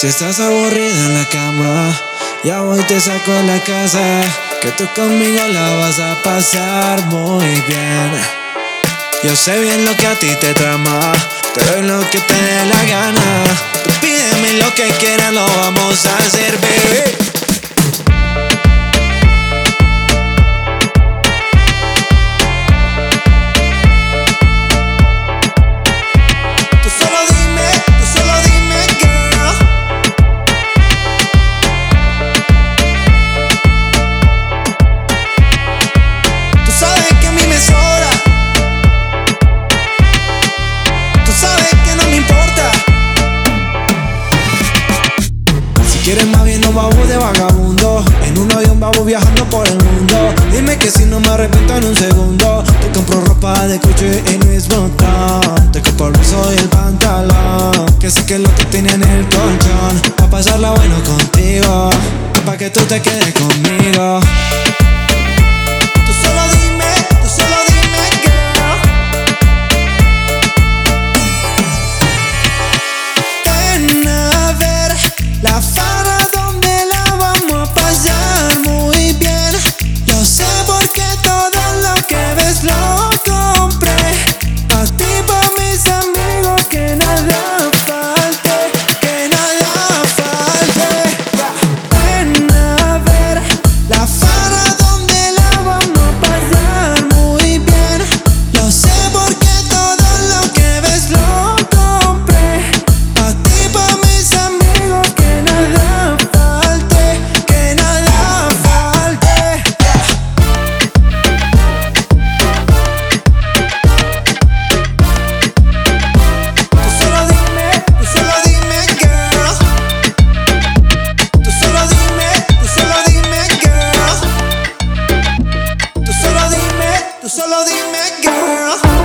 Si estás aburrida en la cama, ya voy te saco a la casa. Que tú conmigo la vas a pasar muy bien. Yo sé bien lo que a ti te trama, te doy lo que te dé la gana. Pídeme lo que quieras, lo vamos a hacer, baby. No vamos de vagabundo. En un avión vamos viajando por el mundo. Dime que si no me arrepiento en un segundo. Te compro ropa de coche y Luis Vuitton Te compro el beso y el pantalón Que sé que es lo que tenía en el colchón. Pa' pasarla bueno contigo Pa' que tú te quedes conmigo my girl.